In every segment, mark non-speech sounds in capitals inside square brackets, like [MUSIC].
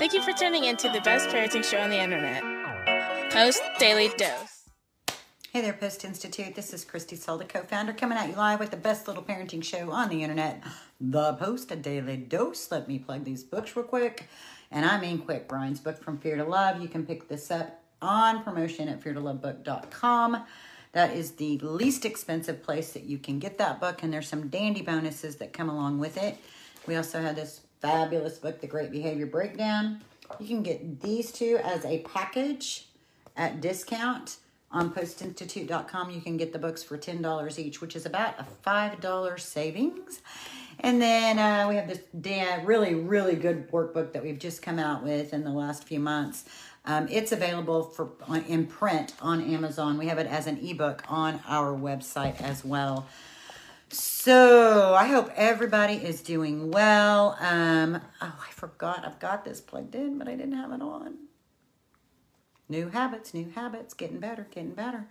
Thank you for tuning in to the best parenting show on the internet, Post Daily Dose. Hey there, Post Institute. This is Christy Solda, co-founder, coming at you live with the best little parenting show on the internet, The Post, daily dose. Let me plug these books real quick. And I mean quick. Bryan's book, From Fear to Love. You can pick this up on promotion at feartolovebook.com. That is the least expensive place that you can get that book, and there's some dandy bonuses that come along with it. We also have this fabulous book, The Great Behavior Breakdown. You can get these two as a package at discount on postinstitute.com. You can get the books for $10 each, which is about a $5 savings. And then uh, we have this Dan, really, really good workbook that we've just come out with in the last few months. Um, it's available for in print on Amazon. We have it as an ebook on our website as well. So I hope everybody is doing well. Um, oh, I forgot I've got this plugged in, but I didn't have it on. New habits, new habits, getting better, getting better.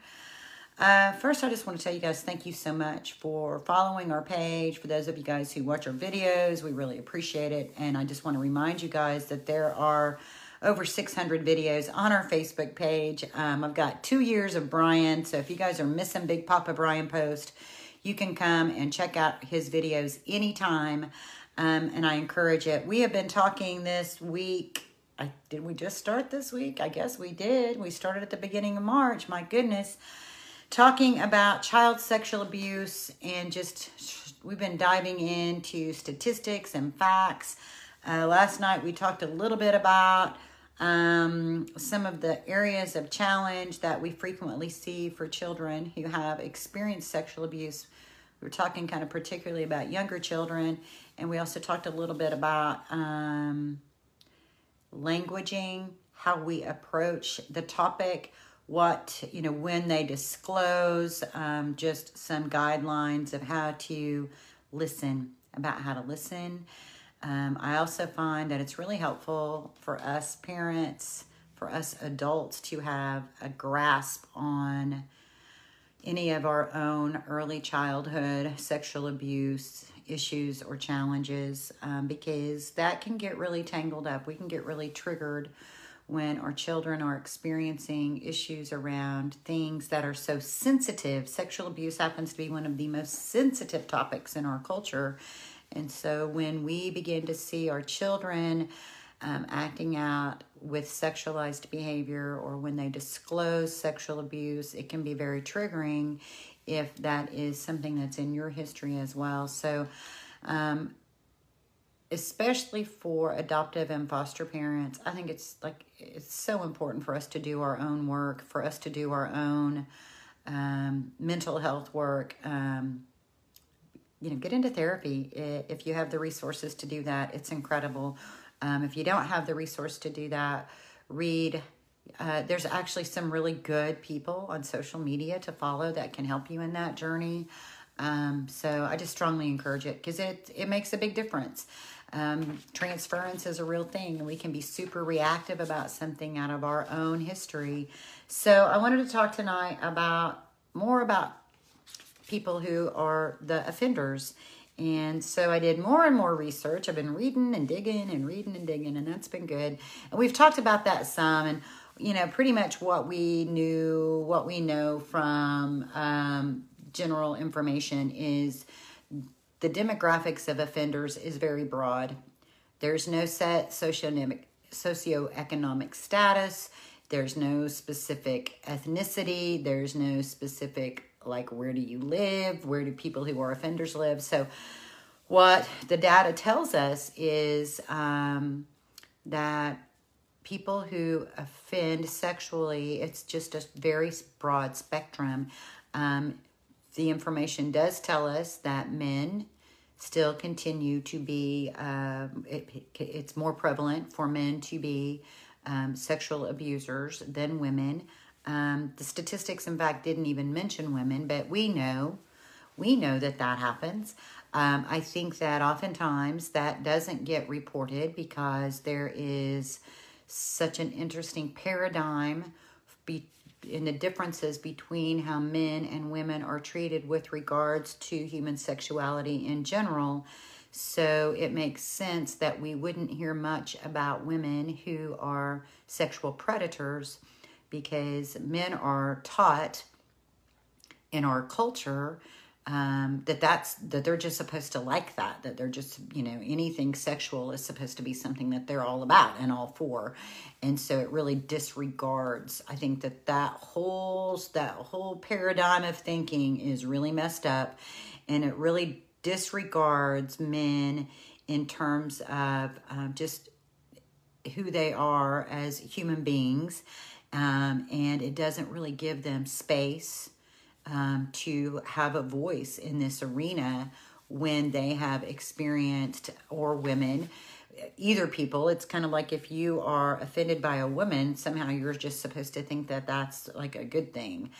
Uh, first, I just want to tell you guys thank you so much for following our page. For those of you guys who watch our videos, we really appreciate it. And I just want to remind you guys that there are over 600 videos on our Facebook page. Um, I've got two years of Bryan, so if you guys are missing Big Papa Bryan Post, you can come and check out his videos anytime. Um, and I encourage it. We have been talking this week. I, did we just start this week? I guess we did. We started at the beginning of March. My goodness. Talking about child sexual abuse and just we've been diving into statistics and facts. Uh, last night we talked a little bit about um, some of the areas of challenge that we frequently see for children who have experienced sexual abuse. We are talking kind of particularly about younger children, and we also talked a little bit about um, languaging, how we approach the topic, what, you know, when they disclose, um, just some guidelines of how to listen, about how to listen. Um, I also find that it's really helpful for us parents, for us adults to have a grasp on any of our own early childhood sexual abuse issues or challenges um, because that can get really tangled up. We can get really triggered when our children are experiencing issues around things that are so sensitive. Sexual abuse happens to be one of the most sensitive topics in our culture. And so when we begin to see our children um, acting out with sexualized behavior or when they disclose sexual abuse, it can be very triggering if that is something that's in your history as well. So, um, especially for adoptive and foster parents, I think it's like it's so important for us to do our own work, for us to do our own um, mental health work. Um, you know, get into therapy if you have the resources to do that. It's incredible. Um, if you don't have the resource to do that, read. Uh, there's actually some really good people on social media to follow that can help you in that journey. Um, so I just strongly encourage it because it it makes a big difference. Um, transference is a real thing, we can be super reactive about something out of our own history. So I wanted to talk tonight about more about people who are the offenders. And so I did more and more research. I've been reading and digging and reading and digging, and that's been good. And we've talked about that some, and you know, pretty much what we knew, what we know from um, general information is the demographics of offenders is very broad. There's no set socioeconomic socioeconomic status. There's no specific ethnicity. There's no specific like where do you live? Where do people who are offenders live? So what the data tells us is um, that people who offend sexually it's just a very broad spectrum. Um, the information does tell us that men still continue to be uh, it, it's more prevalent for men to be um, sexual abusers than women um, the statistics, in fact, didn't even mention women, but we know, we know that that happens. Um, I think that oftentimes that doesn't get reported because there is such an interesting paradigm be, in the differences between how men and women are treated with regards to human sexuality in general. So it makes sense that we wouldn't hear much about women who are sexual predators because men are taught in our culture um, that that's that they're just supposed to like that that they're just you know anything sexual is supposed to be something that they're all about and all for. And so it really disregards i think that that whole that whole paradigm of thinking is really messed up. And it really disregards men in terms of uh, just who they are as human beings um, and it doesn't really give them space um, to have a voice in this arena when they have experienced, or women, either people. It's kind of like if you are offended by a woman, somehow you're just supposed to think that that's like a good thing.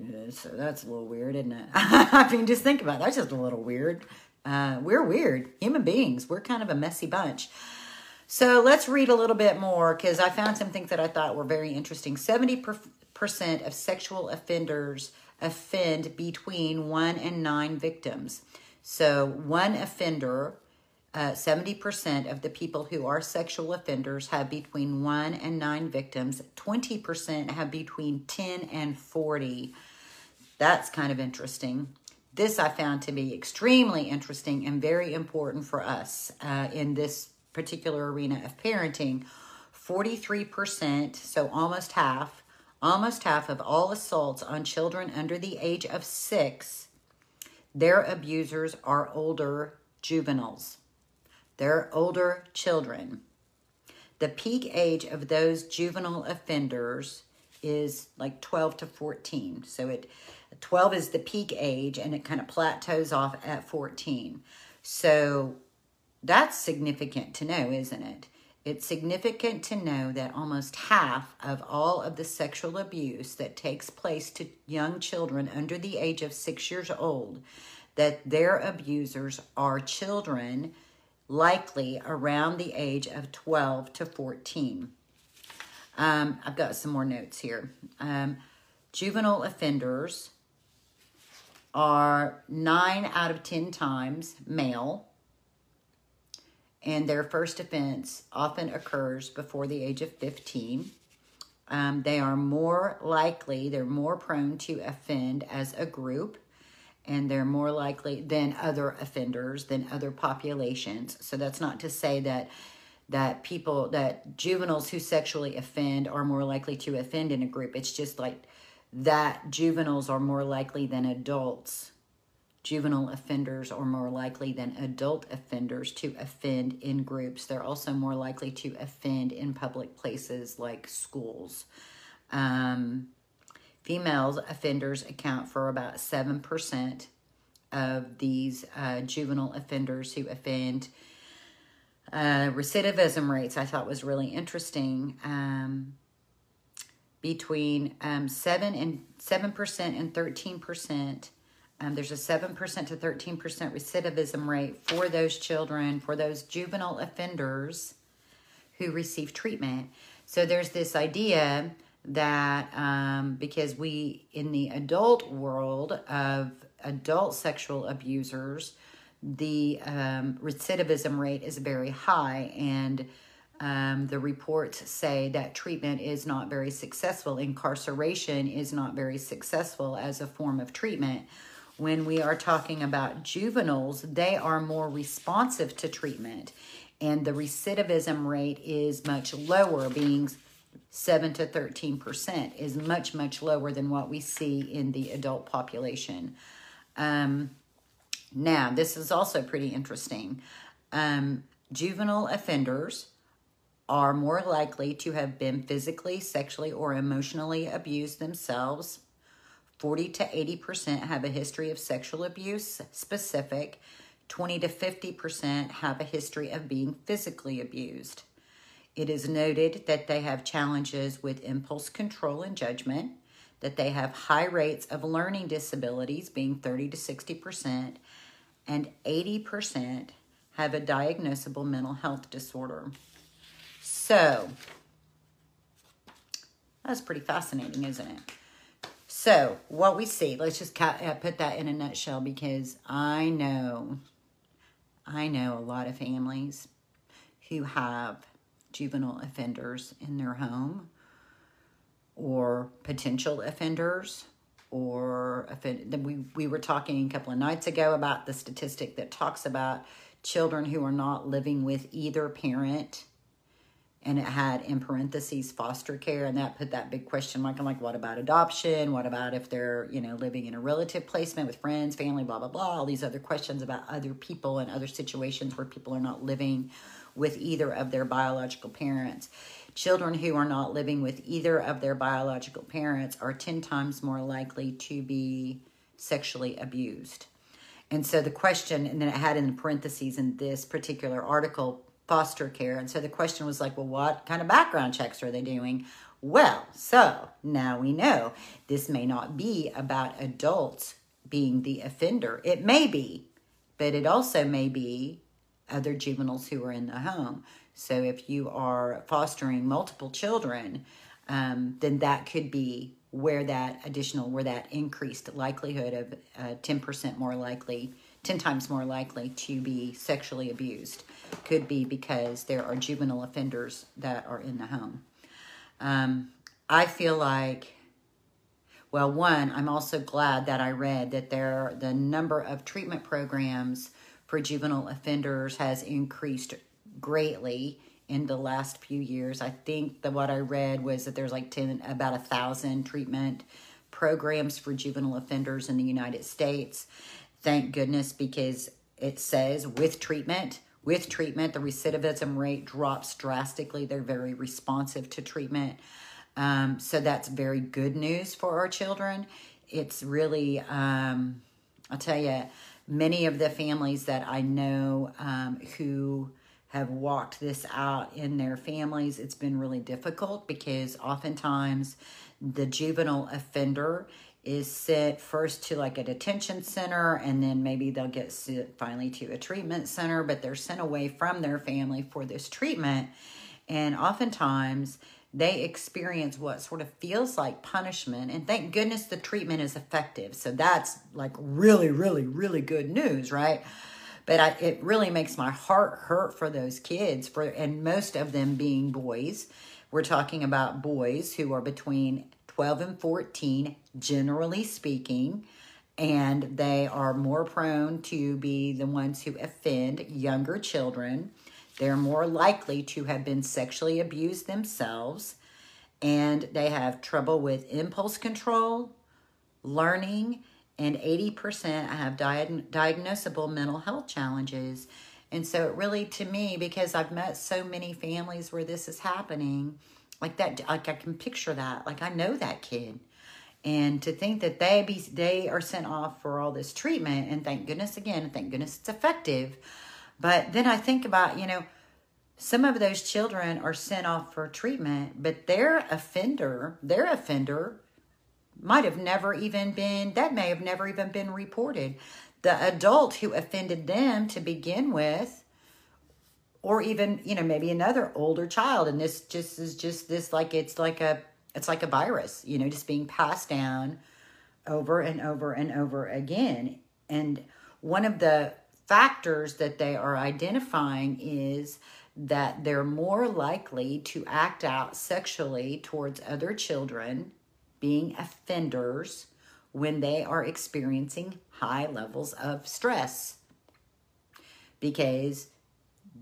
Uh, so that's a little weird, isn't it? [LAUGHS] I mean, just think about it. That's just a little weird. Uh, we're weird human beings. We're kind of a messy bunch. So let's read a little bit more because I found some things that I thought were very interesting. 70% of sexual offenders offend between one and nine victims. So, one offender, uh, 70% of the people who are sexual offenders have between one and nine victims, 20% have between 10 and 40. That's kind of interesting. This I found to be extremely interesting and very important for us uh, in this particular arena of parenting. 43%, so almost half, almost half of all assaults on children under the age of six, their abusers are older juveniles. They're older children. The peak age of those juvenile offenders is like 12 to 14. So it 12 is the peak age and it kind of plateaus off at 14. So that's significant to know, isn't it? It's significant to know that almost half of all of the sexual abuse that takes place to young children under the age of six years old, that their abusers are children likely around the age of 12 to 14. Um, I've got some more notes here. Um, juvenile offenders are nine out of 10 times male and their first offense often occurs before the age of 15. Um, they are more likely, they're more prone to offend as a group, and they're more likely than other offenders, than other populations. So that's not to say that that people that juveniles who sexually offend are more likely to offend in a group. It's just like that juveniles are more likely than adults juvenile offenders are more likely than adult offenders to offend in groups. They're also more likely to offend in public places like schools. Um, females offenders account for about 7% of these uh, juvenile offenders who offend. Uh, recidivism rates I thought was really interesting. Um, between um, seven and seven percent and thirteen percent um, there's a 7% to 13% recidivism rate for those children, for those juvenile offenders who receive treatment. So there's this idea that um, because we, in the adult world of adult sexual abusers, the um, recidivism rate is very high, and um, the reports say that treatment is not very successful. Incarceration is not very successful as a form of treatment when we are talking about juveniles, they are more responsive to treatment, and the recidivism rate is much lower, being 7 to 13% is much, much lower than what we see in the adult population. Um, now, this is also pretty interesting. Um, juvenile offenders are more likely to have been physically, sexually, or emotionally abused themselves 40 to 80% have a history of sexual abuse specific. 20 to 50% have a history of being physically abused. It is noted that they have challenges with impulse control and judgment, that they have high rates of learning disabilities, being 30 to 60%, and 80% have a diagnosable mental health disorder. So, that's pretty fascinating, isn't it? So, what we see, let's just uh, put that in a nutshell because I know, I know a lot of families who have juvenile offenders in their home or potential offenders or offend- we, we were talking a couple of nights ago about the statistic that talks about children who are not living with either parent and it had in parentheses foster care and that put that big question mark. I'm like what about adoption? What about if they're you know living in a relative placement with friends family blah blah blah? All these other questions about other people and other situations where people are not living with either of their biological parents. Children who are not living with either of their biological parents are 10 times more likely to be sexually abused. And so the question and then it had in parentheses in this particular article foster care. And so the question was like, well, what kind of background checks are they doing? Well, so now we know this may not be about adults being the offender. It may be, but it also may be other juveniles who are in the home. So if you are fostering multiple children, um, then that could be where that additional, where that increased likelihood of uh, 10% more likely, 10 times more likely to be sexually abused could be because there are juvenile offenders that are in the home. Um, I feel like, well, one, I'm also glad that I read that there the number of treatment programs for juvenile offenders has increased greatly in the last few years. I think that what I read was that there's like 10, about a thousand treatment programs for juvenile offenders in the United States. Thank goodness because it says with treatment, with treatment, the recidivism rate drops drastically. They're very responsive to treatment. Um, so that's very good news for our children. It's really, um, I'll tell you, many of the families that I know um, who have walked this out in their families, it's been really difficult because oftentimes the juvenile offender is sent first to like a detention center and then maybe they'll get sent finally to a treatment center, but they're sent away from their family for this treatment. And oftentimes they experience what sort of feels like punishment. And thank goodness the treatment is effective. So that's like really, really, really good news, right? But I, it really makes my heart hurt for those kids, for and most of them being boys. We're talking about boys who are between 12 and 14, generally speaking, and they are more prone to be the ones who offend younger children. They're more likely to have been sexually abused themselves, and they have trouble with impulse control, learning, and 80% have diag- diagnosable mental health challenges. And so, it really, to me, because I've met so many families where this is happening, like that like i can picture that like i know that kid. And to think that they be they are sent off for all this treatment and thank goodness again thank goodness it's effective. But then i think about you know some of those children are sent off for treatment but their offender their offender might have never even been that may have never even been reported the adult who offended them to begin with or even you know maybe another older child and this just is just this like it's like a it's like a virus you know just being passed down over and over and over again. And one of the factors that they are identifying is that they're more likely to act out sexually towards other children being offenders when they are experiencing high levels of stress because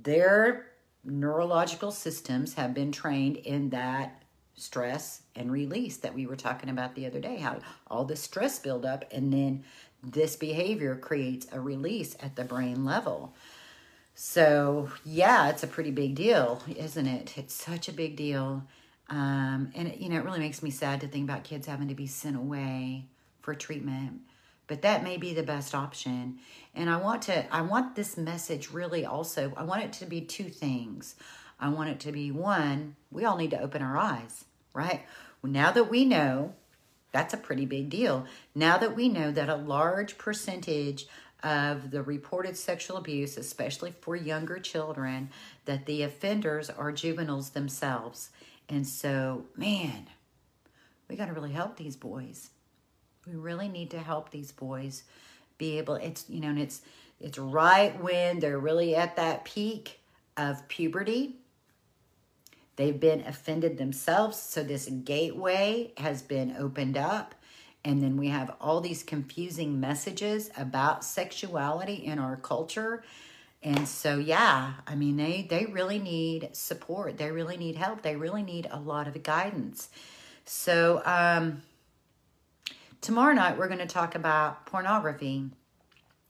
their neurological systems have been trained in that stress and release that we were talking about the other day how all the stress build up and then this behavior creates a release at the brain level. So yeah it's a pretty big deal isn't it? It's such a big deal. Um, and it, you know it really makes me sad to think about kids having to be sent away for treatment but that may be the best option. And i want to i want this message really also i want it to be two things. I want it to be one we all need to open our eyes right? Now that we know that's a pretty big deal. Now that we know that a large percentage of the reported sexual abuse especially for younger children that the offenders are juveniles themselves. And so man we got to really help these boys we really need to help these boys be able it's you know and it's It's right when they're really at that peak of puberty. They've been offended themselves, so this gateway has been opened up. And then we have all these confusing messages about sexuality in our culture. And so, yeah, I mean, they, they really need support. They really need help. They really need a lot of guidance. So, um, tomorrow night, we're going to talk about pornography.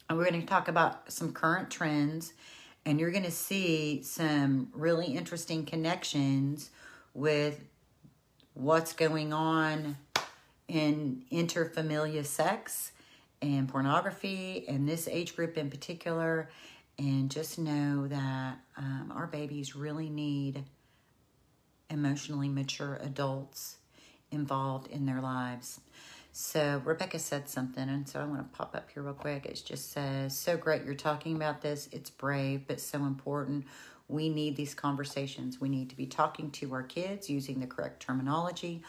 And we're going to talk about some current trends and you're going to see some really interesting connections with what's going on in interfamiliar sex and pornography and this age group in particular and just know that um, our babies really need emotionally mature adults involved in their lives so Rebecca said something, and so I want to pop up here real quick. It just says, "So great you're talking about this. It's brave, but so important. We need these conversations. We need to be talking to our kids using the correct terminology."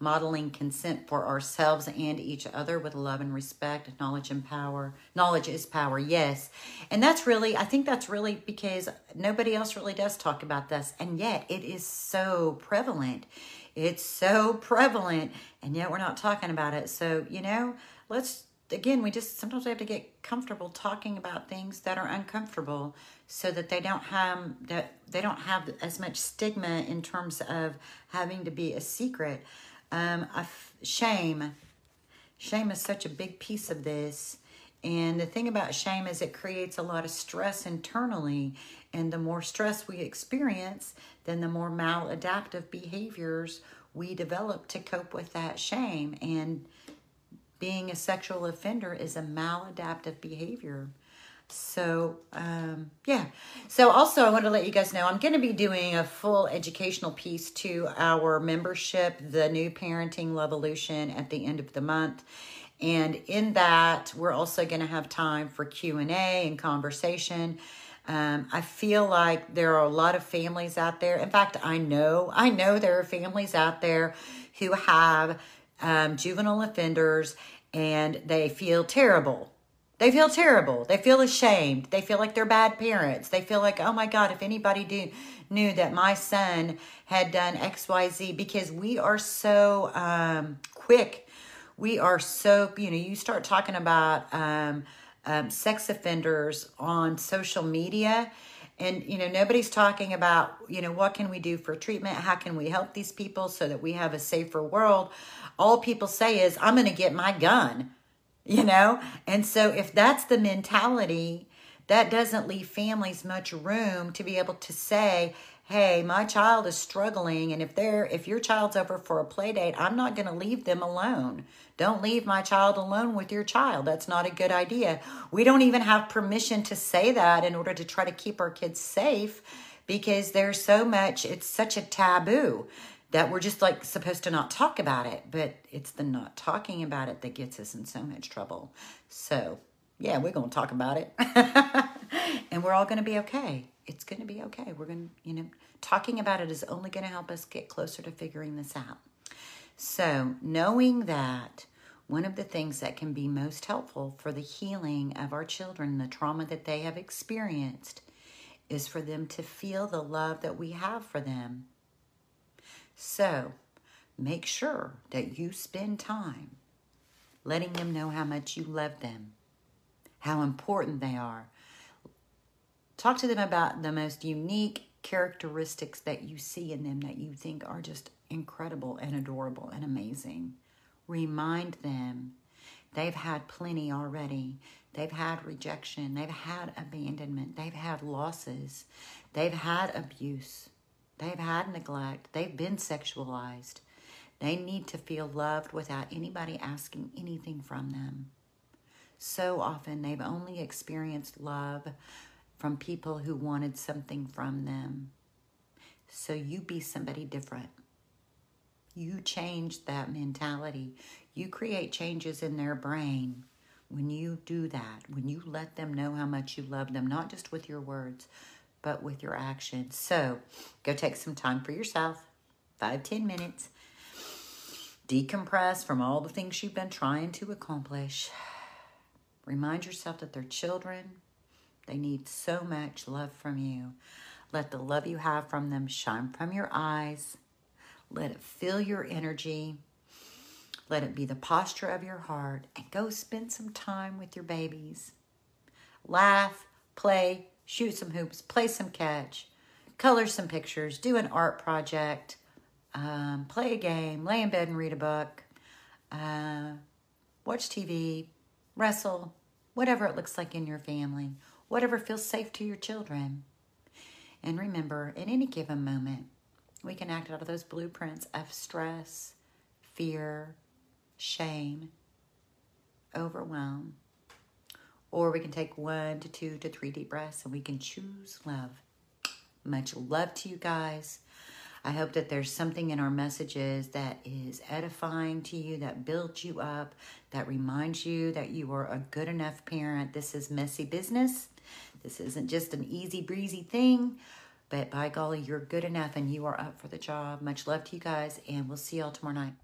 modeling consent for ourselves and each other with love and respect knowledge and power knowledge is power yes and that's really i think that's really because nobody else really does talk about this and yet it is so prevalent it's so prevalent, and yet we're not talking about it. So, you know, let's again, we just sometimes we have to get comfortable talking about things that are uncomfortable so that they don't have that they don't have as much stigma in terms of having to be a secret. Um, shame, shame is such a big piece of this. And the thing about shame is it creates a lot of stress internally. And the more stress we experience, then the more maladaptive behaviors we develop to cope with that shame. And being a sexual offender is a maladaptive behavior. So, um, yeah. So, also, I want to let you guys know I'm going to be doing a full educational piece to our membership, the new Parenting Levolution, at the end of the month. And in that, we're also going to have time for Q&A and conversation. Um, I feel like there are a lot of families out there. In fact, I know, I know there are families out there who have um, juvenile offenders and they feel terrible. They feel terrible. They feel ashamed. They feel like they're bad parents. They feel like, oh my God, if anybody do, knew that my son had done XYZ, because we are so um, quick we are so, you know, you start talking about um, sex offenders on social media. And you know nobody's talking about you know what can we do for treatment? How can we help these people so that we have a safer world? All people say is i'm going to get my gun [LAUGHS] you know? And so if that's the mentality that doesn't leave families much room to be able to say hey my child is struggling and if they're if your child's over for a play date i'm not going to leave them alone don't leave my child alone with your child. That's not a good idea. We don't even have permission to say that in order to try to keep our kids safe because there's so much, it's such a taboo that we're just like supposed to not talk about it. But it's the not talking about it that gets us in so much trouble. So, yeah, we're going to talk about it. [LAUGHS] we're all going to be okay. It's going to be okay. We're going to, you know, talking about it is only going to help us get closer to figuring this out. So, knowing that one of the things that can be most helpful for the healing of our children, the trauma that they have experienced, is for them to feel the love that we have for them. So, make sure that you spend time letting them know how much you love them, how important they are. Talk to them about the most unique characteristics that you see in them that you think are just incredible and adorable and amazing. Remind them they've had plenty already. They've had rejection, they've had abandonment, they've had losses, they've had abuse, they've had neglect, they've been sexualized. They need to feel loved without anybody asking anything from them. So often they've only experienced love from people who wanted something from them. So you be somebody different. You change that mentality. You create changes in their brain when you do that, when you let them know how much you love them, not just with your words, but with your actions. So go take some time for yourself, five, ten minutes. Decompress from all the things you've been trying to accomplish. Remind yourself that they're children They need so much love from you. Let the love you have from them shine from your eyes. Let it fill your energy. Let it be the posture of your heart. And go spend some time with your babies. Laugh, play, shoot some hoops, play some catch, color some pictures, do an art project, um, play a game, lay in bed and read a book, uh, watch TV, wrestle, whatever it looks like in your family, whatever feels safe to your children. And remember, in any given moment, we can act out of those blueprints of stress, fear, shame, overwhelm. Or we can take one to two to three deep breaths and we can choose love. Much love to you guys. I hope that there's something in our messages that is edifying to you, that builds you up, that reminds you that you are a good enough parent. This is messy business. This isn't just an easy breezy thing, but by golly, you're good enough and you are up for the job. Much love to you guys, and we'll see y'all tomorrow night.